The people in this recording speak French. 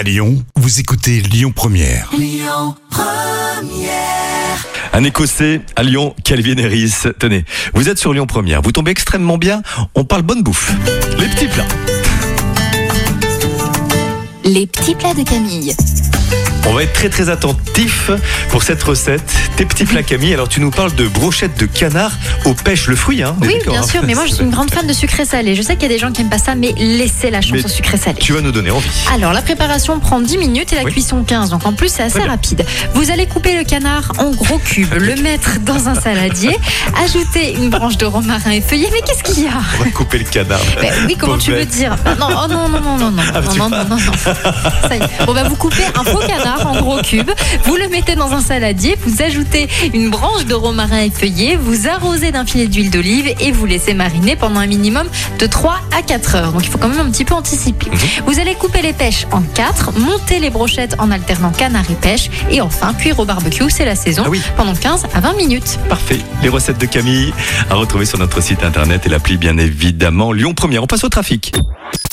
À Lyon, vous écoutez Lyon Première. Un Écossais à Lyon, Calvin Harris. Tenez, vous êtes sur Lyon Première. Vous tombez extrêmement bien. On parle bonne bouffe. Les petits plats. Les petits plats de Camille. On va être très très attentif pour cette recette. Tes petits plats Camille. Alors tu nous parles de brochettes de canard aux pêches le fruit. Hein, Oui, bien hein sûr, mais moi je suis une grande fan de sucré salé. Je sais qu'il y a des gens qui aiment pas ça, mais laissez la chance Mais au sucré salé. Tu vas nous donner envie. Alors, la préparation prend 10 minutes et la Oui. cuisson 15. Donc, en plus, c'est assez rapide. Vous allez couper le canard en gros cubes, le mettre dans un saladier, ajouter une branche de romarin effeuillé. Mais qu'est-ce qu'il y a? On va couper le canard. Oui, comment Pauvre tu veux dire? Ah Non, oh non, non, non, non, non, Ah, non, tu non, non, non, non. Ça y est. Bon, bah, vous coupez un faux canard en gros cubes, vous le mettez dans un saladier, vous ajoutez une branche de romarin effeuillé, vous arrosez d'un filet d'huile d'olive et vous laissez mariner pendant un minimum de 3 à 4 heures. Donc, il faut quand même un petit peu anticiper. Mhm. Vous allez couper les pêches en 4, monter les brochettes en alternant canard et pêche et enfin cuire au barbecue, c'est la saison, Ah oui. pendant 15 à 20 minutes. Parfait. Les recettes de Camille à retrouver sur notre site internet et l'appli bien évidemment Lyon Première. On passe au trafic.